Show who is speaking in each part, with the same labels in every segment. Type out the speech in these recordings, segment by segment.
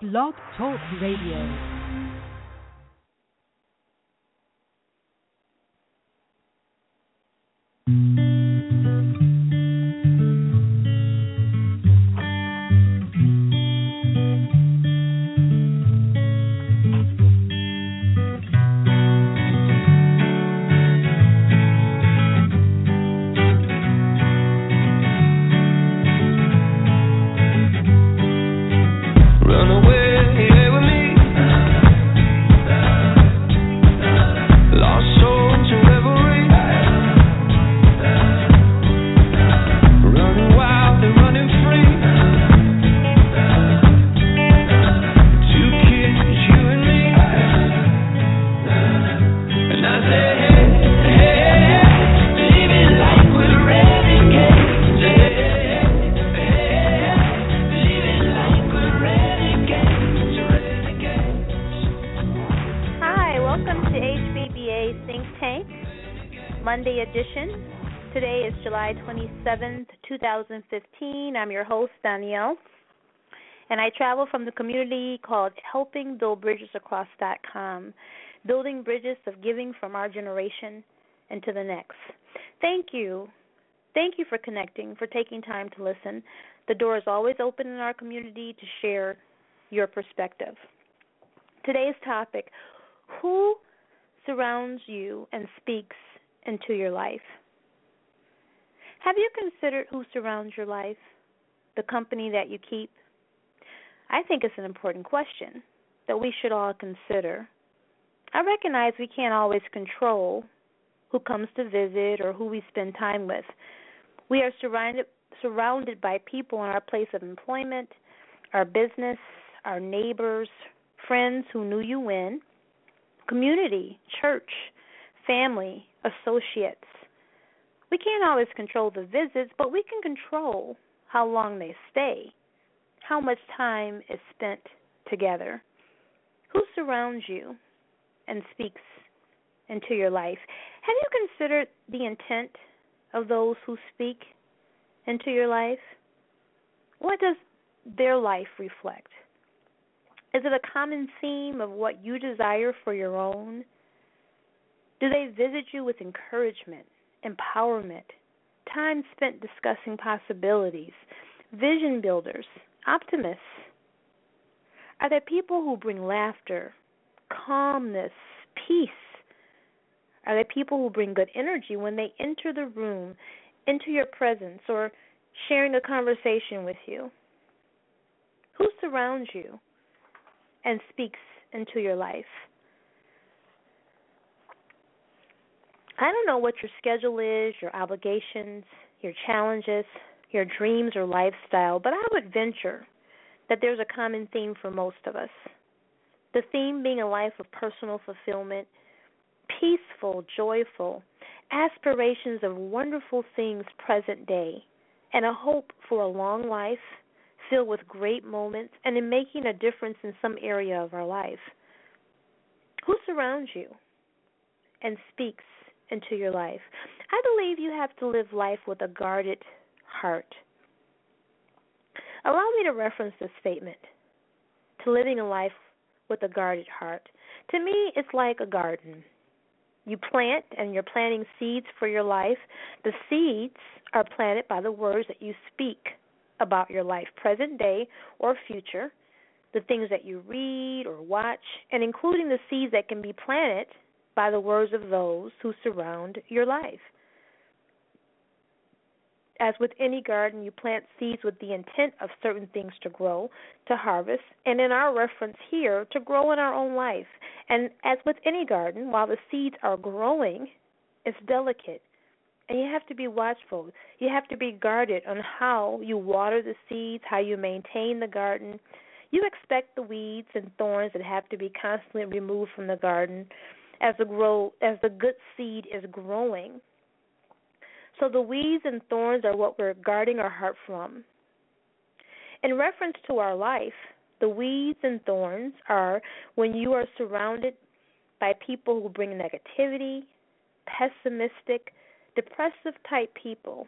Speaker 1: Blog Talk Radio.
Speaker 2: Monday edition. Today is July 27th, 2015. I'm your host, Donyale. And I travel from the community called Helping Build Bridges Across.com, building bridges of giving from our generation into the next. Thank you. Thank you for connecting, for taking time to listen. The door is always open in our community to share your perspective. Today's topic Who surrounds you and speaks into your life. Have you considered who surrounds your life, the company that you keep? I think it's an important question that we should all consider. I recognize we can't always control who comes to visit or who we spend time with. We are surrounded surrounded by people in our place of employment, our business, our neighbors, friends who knew you when, community, church, family, associates. We can't always control the visits, but we can control how long they stay, how much time is spent together. Who surrounds you and speaks into your life? Have you considered the intent of those who speak into your life? What does their life reflect? Is it a common theme of what you desire for your own? Do they visit you with encouragement, empowerment, time spent discussing possibilities, vision builders, optimists? Are there people who bring laughter, calmness, peace? Are there people who bring good energy when they enter the room, into your presence, or sharing a conversation with you? Who surrounds you and speaks into your life? I don't know what your schedule is, your obligations, your challenges, your dreams or lifestyle, but I would venture that there's a common theme for most of us. The theme being a life of personal fulfillment, peaceful, joyful, aspirations of wonderful things present day, and a hope for a long life filled with great moments and in making a difference in some area of our life. Who surrounds you and speaks into your life. I believe you have to live life with a guarded heart. Allow me to reference this statement to living a life with a guarded heart. To me, it's like a garden. You plant and you're planting seeds for your life. The seeds are planted by the words that you speak about your life, present day or future, the things that you read or watch, and including the seeds that can be planted by the words of those who surround your life. As with any garden, you plant seeds with the intent of certain things to grow, to harvest, and in our reference here, to grow in our own life. And as with any garden, while the seeds are growing, it's delicate. And you have to be watchful. You have to be guarded on how you water the seeds, how you maintain the garden. You expect the weeds and thorns that have to be constantly removed from the garden as the grow as the good seed is growing. So the weeds and thorns are what we're guarding our heart from. In reference to our life, the weeds and thorns are when you are surrounded by people who bring negativity, pessimistic, depressive type people.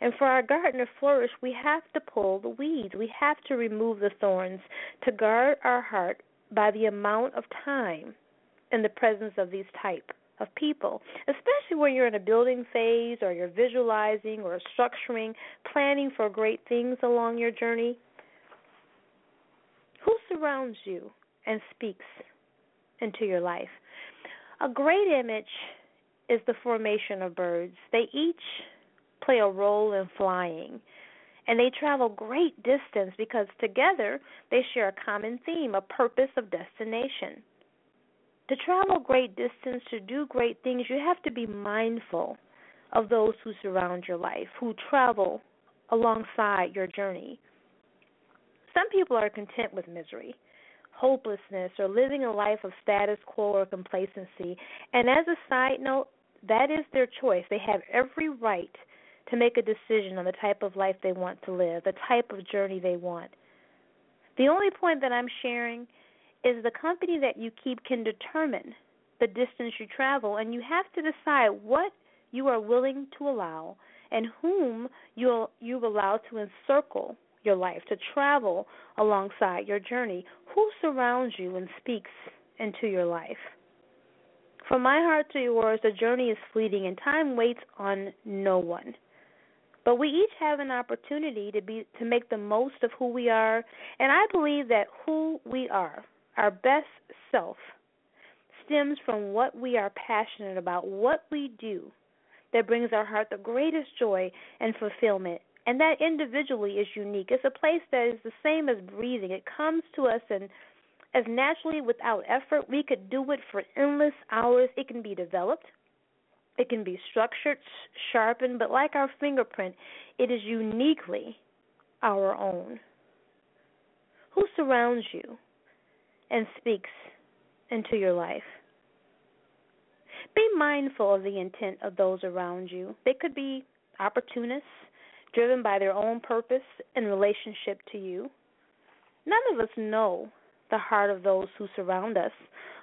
Speaker 2: And for our garden to flourish, we have to pull the weeds. We have to remove the thorns to guard our heart by the amount of time in the presence of these type of people, especially when you're in a building phase or you're visualizing or structuring, planning for great things along your journey. Who surrounds you and speaks into your life? A great image is the formation of birds. They each play a role in flying. And they travel great distance because together they share a common theme, a purpose of destination. To travel great distance, to do great things, you have to be mindful of those who surround your life, who travel alongside your journey. Some people are content with misery, hopelessness, or living a life of status quo or complacency. And as a side note, that is their choice. They have every right to make a decision on the type of life they want to live, the type of journey they want. The only point that I'm sharing is the company that you keep can determine the distance you travel, and you have to decide what you are willing to allow and whom you'll you allow to encircle your life, to travel alongside your journey. Who surrounds you and speaks into your life? From my heart to yours, the journey is fleeting and time waits on no one. But we each have an opportunity to be to make the most of who we are, and I believe that who we are, our best self, stems from what we are passionate about, what we do that brings our heart the greatest joy and fulfillment. And that individually is unique. It's a place that is the same as breathing. It comes to us and as naturally without effort. We could do it for endless hours. It can be developed, it can be structured, sharpened, but like our fingerprint, it is uniquely our own. Who surrounds you and speaks into your life? Be mindful of the intent of those around you. They could be opportunists, driven by their own purpose and relationship to you. None of us know the heart of those who surround us,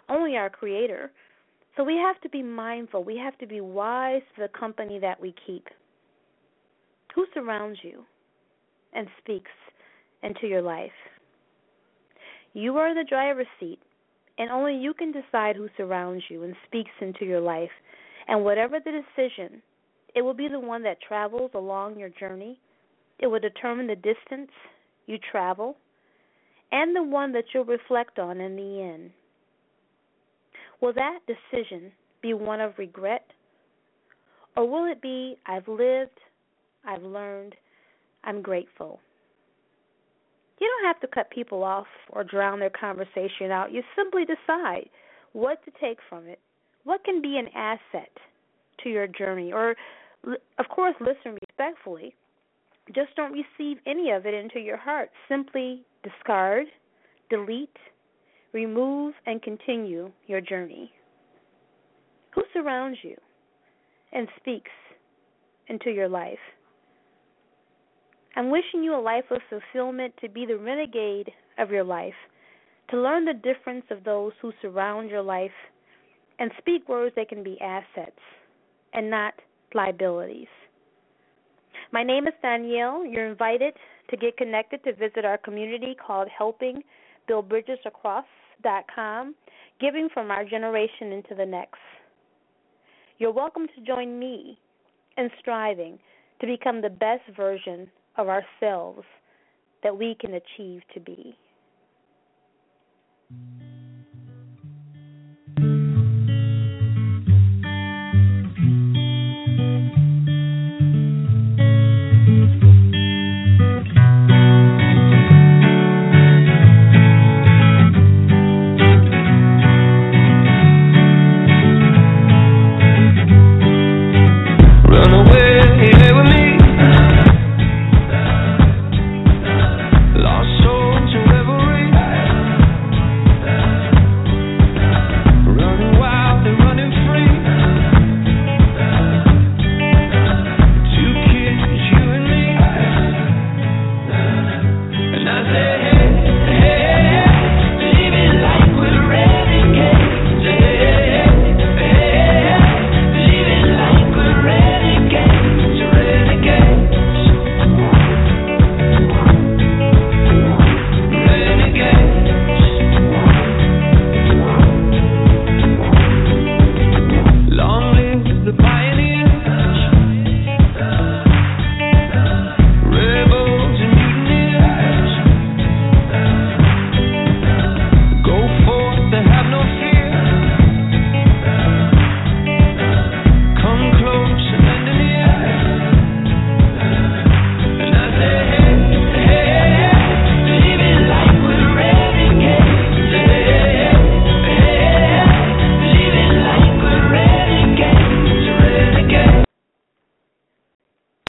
Speaker 2: only our Creator. So we have to be mindful. We have to be wise to the company that we keep. Who surrounds you and speaks into your life? You are the driver's seat, and only you can decide who surrounds you and speaks into your life. And whatever the decision, it will be the one that travels along your journey. It will determine the distance you travel and the one that you'll reflect on in the end. Will that decision be one of regret? Or will it be, I've lived, I've learned, I'm grateful? You don't have to cut people off or drown their conversation out. You simply decide what to take from it. What can be an asset to your journey? Or, of course, listen respectfully. Just don't receive any of it into your heart. Simply discard, delete, remove, and continue your journey. Who surrounds you and speaks into your life? I'm wishing you a life of fulfillment to be the renegade of your life, to learn the difference of those who surround your life, and speak words that can be assets and not liabilities. My name is Donyale. You're invited to get connected to visit our community called Helping Build Bridges Across.com, giving from our generation into the next. You're welcome to join me in striving to become the best version of ourselves that we can achieve to be.